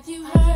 Have you heard?